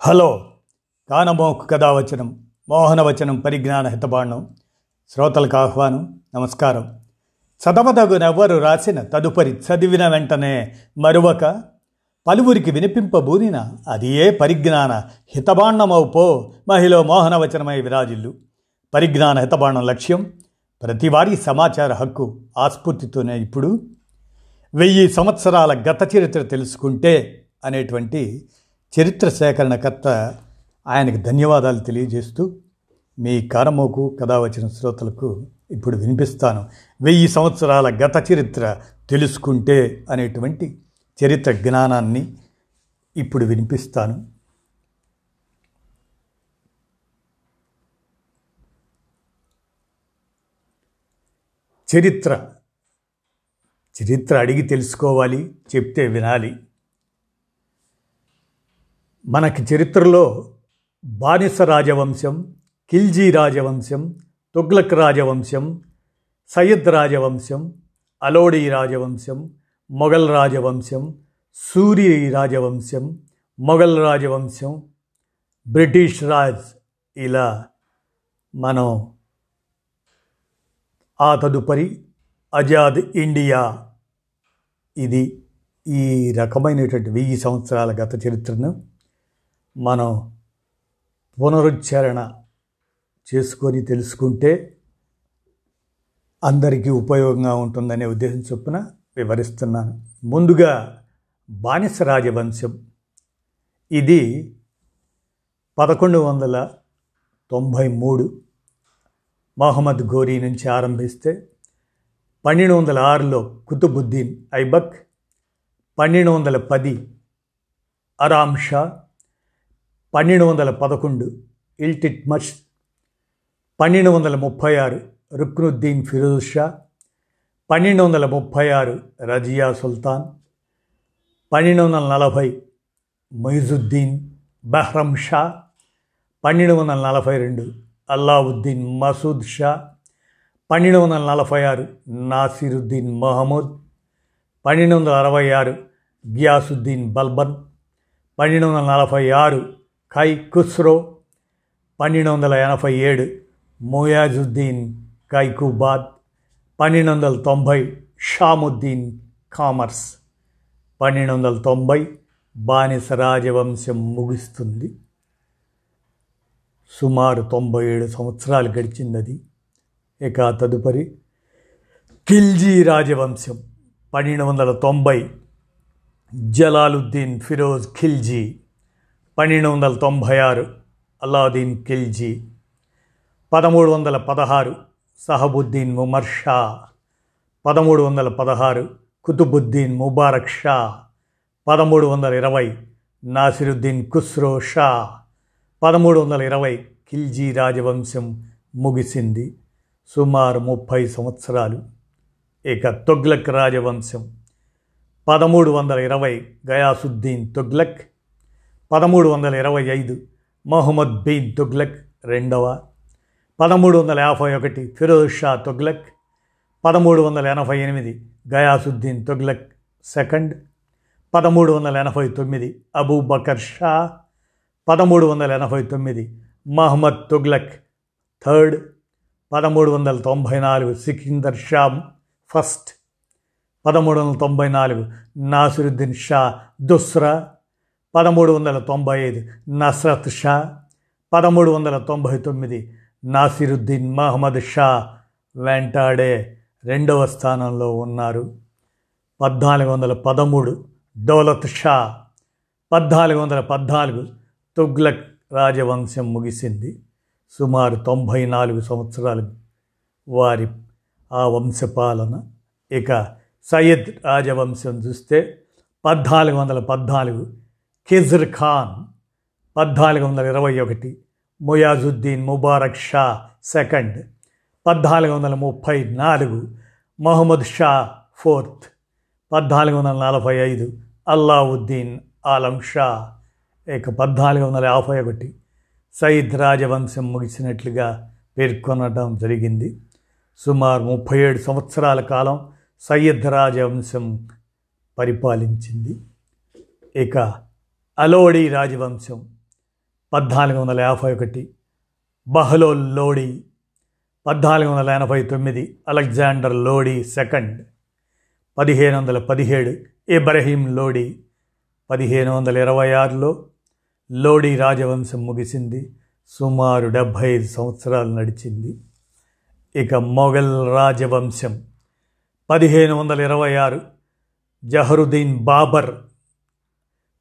Hello కానమోకు కథావచనం మోహనవచనం పరిజ్ఞాన హితబాండం శ్రోతలకు ఆహ్వానం నమస్కారం. చదవదగునెవ్వరు రాసిన తదుపరి చదివిన వెంటనే మరువక పలువురికి వినిపింపబూనిన అది ఏ పరిజ్ఞాన హితబాండమవు మహిళ మోహనవచనమై విరాజిల్లు. పరిజ్ఞాన హితబాండం లక్ష్యం ప్రతివారీ సమాచార హక్కు ఆస్ఫూర్తితోనే ఇప్పుడు. వెయ్యి సంవత్సరాల గత చరిత్ర తెలుసుకుంటే అనేటువంటి చరిత్ర సేకరణకర్త ఆయనకు ధన్యవాదాలు తెలియజేస్తూ మీ కారమోకు కథ వచ్చిన శ్రోతలకు ఇప్పుడు వినిపిస్తాను. వెయ్యి సంవత్సరాల గత చరిత్ర తెలుసుకుంటే అనేటువంటి చరిత్ర జ్ఞానాన్ని ఇప్పుడు వినిపిస్తాను. చరిత్ర. చరిత్ర అడిగి తెలుసుకోవాలి చెప్తే వినాలి. మనకి చరిత్రలో బానిస రాజవంశం ఖిల్జీ రాజవంశం తుగ్లక్ రాజవంశం సయ్యద్ రాజవంశం అలోడి రాజవంశం మొఘల్ రాజవంశం సూరి రాజవంశం మొఘల్ రాజవంశం బ్రిటిష్ రాజ్. ఇలా మనం ఆ తదుపరి అజాద్ ఇండియా. ఇది ఈ రకమైనటువంటి వెయ్యి సంవత్సరాల గత చరిత్రను మనం పునరుచ్చారణ చేసుకొని తెలుసుకుంటే అందరికీ ఉపయోగంగా ఉంటుందనే ఉద్దేశం చొప్పున వివరిస్తున్నాను. ముందుగా బానిస రాజవంశం. ఇది పదకొండు వందల తొంభై మూడు మహమ్మద్ ఘోరీ నుంచి ఆరంభిస్తే పన్నెండు వందల ఆరులో కుతుబుద్దీన్ ఐబక్ పన్నెండు వందల పది అరామ్ షా పన్నెండు వందల పదకొండు ఇల్టిట్ మష్. పన్నెండు వందల ముప్పై ఆరు రుక్నుద్దీన్ ఫిరోజ్ షా. పన్నెండు వందల ముప్పై ఆరు రజియా సుల్తాన్. పన్నెండు వందల నలభై మొయిజుద్దీన్ బహ్రం షా. పన్నెండు వందల నలభై రెండు అల్లావుద్దీన్ మసూద్ షా. పన్నెండు వందల నలభై ఆరు నాసిరుద్దీన్ మహమూద్. పన్నెండు వందల అరవై ఆరు గియాసుద్దీన్ బల్బన్. పన్నెండు వందల నలభై ఆరు ఖై ఖుస్రో పన్నెండు వందల ఎనభై ఏడు మోయాజుద్దీన్ ఖైకుబాద్ పన్నెండు వందల తొంభై షాముద్దీన్ కామర్స్. పన్నెండు వందల తొంభై బానిస రాజవంశం ముగుస్తుంది. సుమారు తొంభై ఏడు సంవత్సరాలు గడిచింది ఇక తదుపరి ఖిల్జీ రాజవంశం పన్నెండు వందల తొంభై జలాలుద్దీన్ ఫిరోజ్ ఖిల్జీ. పన్నెండు వందల తొంభై ఆరు అల్లాదీన్ ఖిల్జీ పదమూడు వందల పదహారు సహబుద్దీన్ ముమర్ షా పదమూడు వందల పదహారు కుతుబుద్దీన్ ముబారక్ షా పదమూడు వందల ఇరవై నాసిరుద్దీన్ ఖుస్రో షా పదమూడు వందల ఇరవై ఖిల్జీ రాజవంశం ముగిసింది. సుమారు ముప్పై సంవత్సరాలు. ఇక తొగ్లక్ రాజవంశం. పదమూడు వందల ఇరవై గయాసుద్దీన్ తొగ్లక్ పదమూడు వందల ఇరవై ఐదు మొహమ్మద్ బీన్ తుగ్లక్ రెండవ పదమూడు వందల యాభై ఒకటి ఫిరోజ్ షా తుగ్లక్ పదమూడు వందల ఎనభై ఎనిమిది గయాసుద్దీన్ తుగ్లక్ సెకండ్ పదమూడు వందల ఎనభై తొమ్మిది అబూ బకర్ షా పదమూడు వందల ఎనభై తొమ్మిది మహమ్మద్ తుగ్లక్ థర్డ్ పదమూడు వందల తొంభై నాలుగు సికిందర్ షా ఫస్ట్ పదమూడు వందల తొంభై నాలుగు నాసిరుద్దీన్ షా దుస్రా పదమూడు వందల తొంభై ఐదు నస్రత్ షా పదమూడు వందల తొంభై తొమ్మిది నాసిరుద్దీన్ మహమ్మద్ షా వెంటాడే రెండవ స్థానంలో ఉన్నారు. పద్నాలుగు వందల పదమూడు దౌలత్ షా పద్నాలుగు వందల పద్నాలుగు తుగ్లక్ రాజవంశం ముగిసింది. సుమారు తొంభై నాలుగు సంవత్సరాలు వారి ఆ వంశపాలన. ఇక సయ్యద్ రాజవంశం చూస్తే పద్నాలుగు వందల పద్నాలుగు ఖిజ్ర్ ఖాన్ పద్నాలుగు వందల ఇరవై ఒకటి ముయాజుద్దీన్ ముబారక్ షా సెకండ్ పద్నాలుగు వందల ముప్పై నాలుగు మహమ్మద్ షా ఫోర్త్ పద్నాలుగు వందల నలభై ఐదు అల్లావుద్దీన్ ఆలం షా. ఇక పద్నాలుగు వందల యాభై ఒకటి సయీద్ రాజవంశం ముగిసినట్లుగా పేర్కొనడం జరిగింది. సుమారు ముప్పై ఏడు సంవత్సరాల కాలం సయ్యద్ రాజవంశం పరిపాలించింది. ఇక అలోడి రాజవంశం పద్నాలుగు వందల యాభై ఒకటి. బహలో లోడి పద్నాలుగు వందల ఎనభై తొమ్మిది. అలెగ్జాండర్ లోడి సెకండ్ పదిహేను వందల పదిహేడు. ఇబ్రహీం లోడి పదిహేను వందల ఇరవై ఆరులో లోడి రాజవంశం ముగిసింది. సుమారు డెబ్భై ఐదు సంవత్సరాలు నడిచింది. ఇక మొఘల్ రాజవంశం పదిహేను వందల ఇరవై ఆరు. జహరుద్దీన్ బాబర్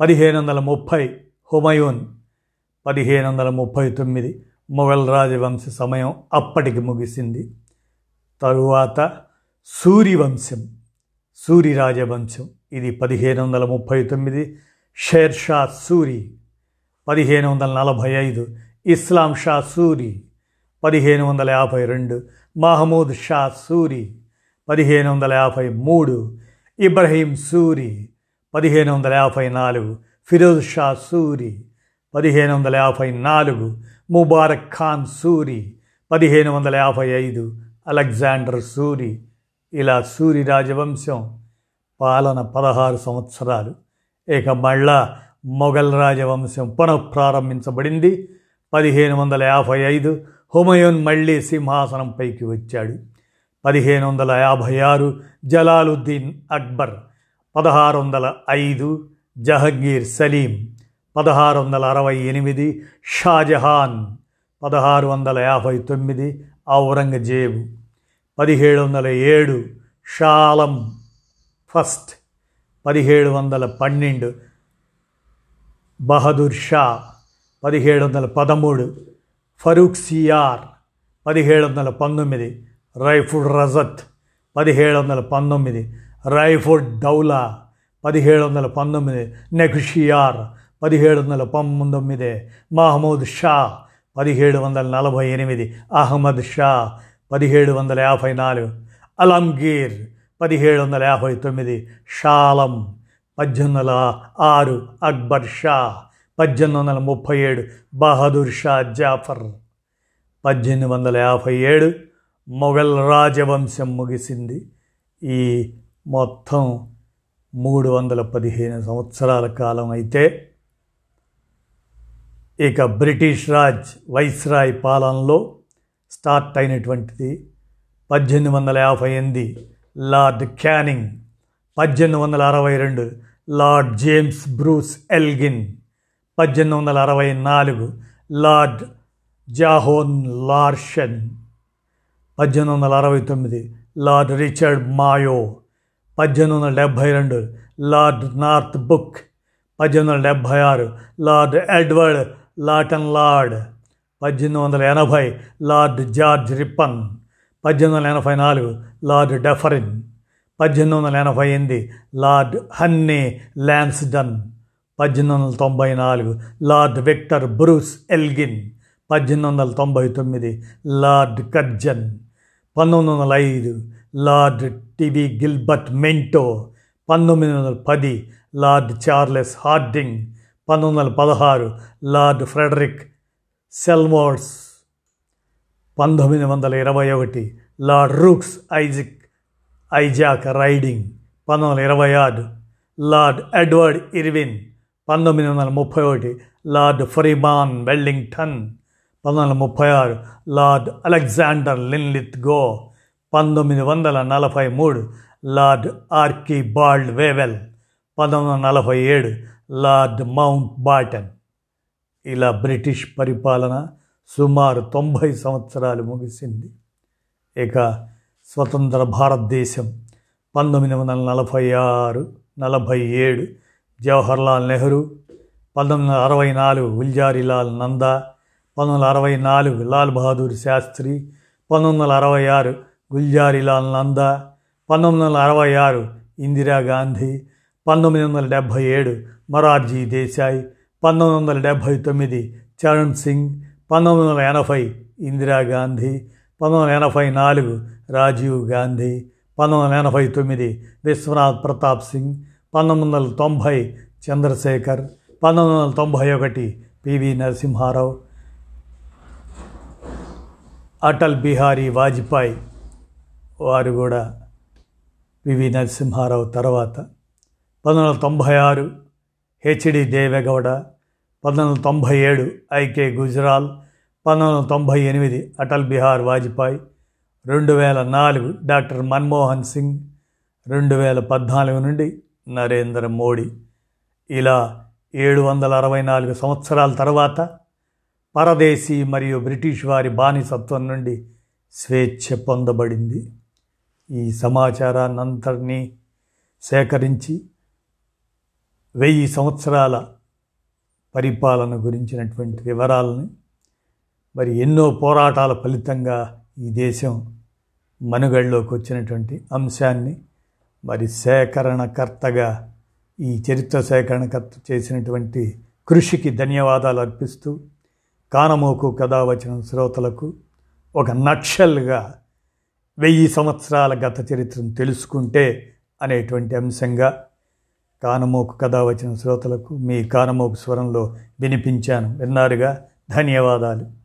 పదిహేను వందల ముప్పై హుమయూన్ పదిహేను వందల ముప్పై తొమ్మిది మొఘల్ రాజవంశ సమయం అప్పటికి ముగిసింది. తరువాత సూర్యవంశం సూరి రాజవంశం ఇది పదిహేను వందల ముప్పై తొమ్మిది షేర్షా సూరి పదిహేను వందల నలభై ఐదు ఇస్లాం షా సూరి పదిహేను వందల యాభై రెండు మహమూద్ షా సూరి పదిహేను వందల యాభై మూడు ఇబ్రహీం సూరి పదిహేను వందల యాభై నాలుగు ఫిరోజ్ షా సూరి పదిహేను వందల యాభై నాలుగు ముబారక్ ఖాన్ సూరి పదిహేను వందల యాభై ఐదు అలెగ్జాండర్ సూరి. ఇలా సూరి రాజవంశం పాలన పదహారు సంవత్సరాలు. ఇక మళ్ళా మొఘల్ రాజవంశం పునఃప్రారంభించబడింది. పదిహేను వందల యాభై ఐదు హుమయూన్ మళ్ళీ సింహాసనంపైకి వచ్చాడు. పదిహేను వందల యాభై ఆరు జలాలుద్దీన్ అక్బర్ పదహారు వందల ఐదు జహంగీర్ సలీం పదహారు వందల అరవై ఎనిమిది షాజహాన్ పదహారు వందల యాభై తొమ్మిది ఔరంగజేబు పదిహేడు వందల ఏడు షాలం ఫస్ట్ పదిహేడు వందల పన్నెండు బహదూర్ షా పదిహేడు వందల పదమూడు ఫరూక్ సియార్ పదిహేడు వందల పంతొమ్మిది రైఫుల్ రజత్ పదిహేడు వందల పంతొమ్మిది రైఫోర్డ్ డౌలా పదిహేడు వందల పంతొమ్మిది. నెక్షియార్ పదిహేడు వందల పంతొమ్మిది. మహమూద్ షా పదిహేడు వందల నలభై ఎనిమిది. అహ్మద్ షా పదిహేడు వందల యాభై నాలుగు. అలంగీర్ పదిహేడు వందల యాభై తొమ్మిది. షాలం పద్దెనిమిది వందల ఆరు. అక్బర్ షా పద్దెనిమిది వందల ముప్పై ఏడు. బహదూర్ షా జాఫర్ పద్దెనిమిది వందల యాభై ఏడు. మొఘల్ రాజవంశం ముగిసింది. ఈ మొత్తం మూడు వందల పదిహేను సంవత్సరాల కాలం అయితే ఇక బ్రిటిష్ రాజ్ వైస్రాయ్ పాలనలో స్టార్ట్ అయినటువంటిది పద్దెనిమిది వందల యాభై ఎనిమిది లార్డ్ క్యానింగ్ పద్దెనిమిది వందల అరవై రెండు లార్డ్ జేమ్స్ బ్రూస్ ఎల్గిన్ పద్దెనిమిది వందల అరవై నాలుగు లార్డ్ జాహోన్ లార్షన్ పద్దెనిమిది వందల అరవై తొమ్మిది లార్డ్ రిచర్డ్ మాయో పద్దెనిమిది వందల డెబ్భై రెండు లార్డ్ నార్త్ బుక్. పద్దెనిమిది వందల డెబ్భై ఆరు లార్డ్ ఎడ్వర్డ్ లాటన్ లార్డ్. పద్దెనిమిది వందల ఎనభై లార్డ్ జార్జ్ రిప్పన్. పద్దెనిమిది వందల ఎనభై నాలుగు లార్డ్ డెఫరిన్. పద్దెనిమిది వందల ఎనభై ఎనిమిది లార్డ్ హన్నీ ల్యాన్స్డన్ పద్దెనిమిది వందల తొంభై నాలుగు లార్డ్ విక్టర్ బ్రూస్ ఎల్గిన్. పద్దెనిమిది వందల తొంభై తొమ్మిది లార్డ్ కర్జన్ పంతొమ్మిది వందల ఐదు లార్డ్ టివి గిల్బర్ట్ మెంటో. పంతొమ్మిది వందల పది లార్డ్ చార్లెస్ హార్డింగ్. పంతొమ్మిది వందల పదహారు లార్డ్ ఫ్రెడరిక్ సెల్మోర్స్ పంతొమ్మిది వందల ఇరవై ఒకటి Lord Rufus Isaac Isaac Reading. పంతొమ్మిది వందల ఇరవై ఆరు లార్డ్ ఎడ్వర్డ్ ఇర్విన్. పంతొమ్మిది వందల ముప్పై ఒకటి లార్డ్ ఫ్రీమాన్ వెల్లింగ్టన్. పంతొమ్మిది వందల ముప్పై ఆరు లార్డ్ అలెగ్జాండర్ లిన్లిత్ గో పంతొమ్మిది వందల నలభై మూడు లార్డ్ ఆర్కీ బాల్డ్ వేవెల్ పంతొమ్మిది వందల నలభై ఏడు లార్డ్ మౌంట్ బాటన్ ఇలా బ్రిటిష్ పరిపాలన సుమారు తొంభై సంవత్సరాలు ముగిసింది. ఇక స్వతంత్ర భారతదేశం పంతొమ్మిది వందల నలభై ఆరు నలభై ఏడు జవహర్లాల్ నెహ్రూ పంతొమ్మిది వందల అరవై నాలుగు గుల్జారీలాల్ నందా పంతొమ్మిది వందల అరవై నాలుగు లాల్ బహదూర్ శాస్త్రి పంతొమ్మిది వందల అరవై ఆరు గుల్జారీలాల్ నందా పంతొమ్మిది వందల అరవై ఆరు ఇందిరాగాంధీ పంతొమ్మిది వందల డెబ్భై ఏడు మొరార్జీ దేశాయ్ పంతొమ్మిది వందల డెబ్భై తొమ్మిది చరణ్ సింగ్ పంతొమ్మిది వందల ఎనభై ఇందిరాగాంధీ పంతొమ్మిది వందల ఎనభై నాలుగు రాజీవ్ గాంధీ పంతొమ్మిది వందల ఎనభై తొమ్మిది విశ్వనాథ్ ప్రతాప్ సింగ్ పంతొమ్మిది వందల తొంభై చంద్రశేఖర్ పంతొమ్మిది వందల తొంభై ఒకటి పివి నరసింహారావు అటల్ బిహారీ వాజ్పేయి వారు కూడా వివి నరసింహారావు తర్వాత. పంతొమ్మిది వందల తొంభై ఆరు హెచ్డి దేవేగౌడ పంతొమ్మిది వందల తొంభై ఏడు ఐకే గుజరాల్ పంతొమ్మిది వందల తొంభై ఎనిమిది అటల్ బిహార్ వాజ్పేయి రెండు వేల నాలుగు డాక్టర్ మన్మోహన్ సింగ్ రెండు వేల పద్నాలుగు నుండి నరేంద్ర మోడీ. ఇలా ఏడు వందల అరవై నాలుగు సంవత్సరాల తర్వాత పరదేశీ మరియు బ్రిటిష్ వారి బానిసత్వం నుండి స్వేచ్ఛ పొందబడింది. ఈ సమాచారాన్నంతటినీ సేకరించి వెయ్యి సంవత్సరాల పరిపాలన గురించినటువంటి వివరాలని మరి ఎన్నో పోరాటాల ఫలితంగా ఈ దేశం మనుగడలోకి వచ్చినటువంటి అంశాన్ని మరి సేకరణకర్తగా ఈ చరిత్ర సేకరణకర్త చేసినటువంటి కృషికి ధన్యవాదాలు అర్పిస్తూ కానమోకు కథ వచ్చిన శ్రోతలకు ఒక నక్షల్గా వెయ్యి సంవత్సరాల గత చరిత్రను తెలుసుకుంటే అనేటువంటి అంశంగా కానమోకు కథ వచ్చిన శ్రోతలకు మీ కానమోకు స్వరంలో వినిపించాను. విన్నారుగా? ధన్యవాదాలు.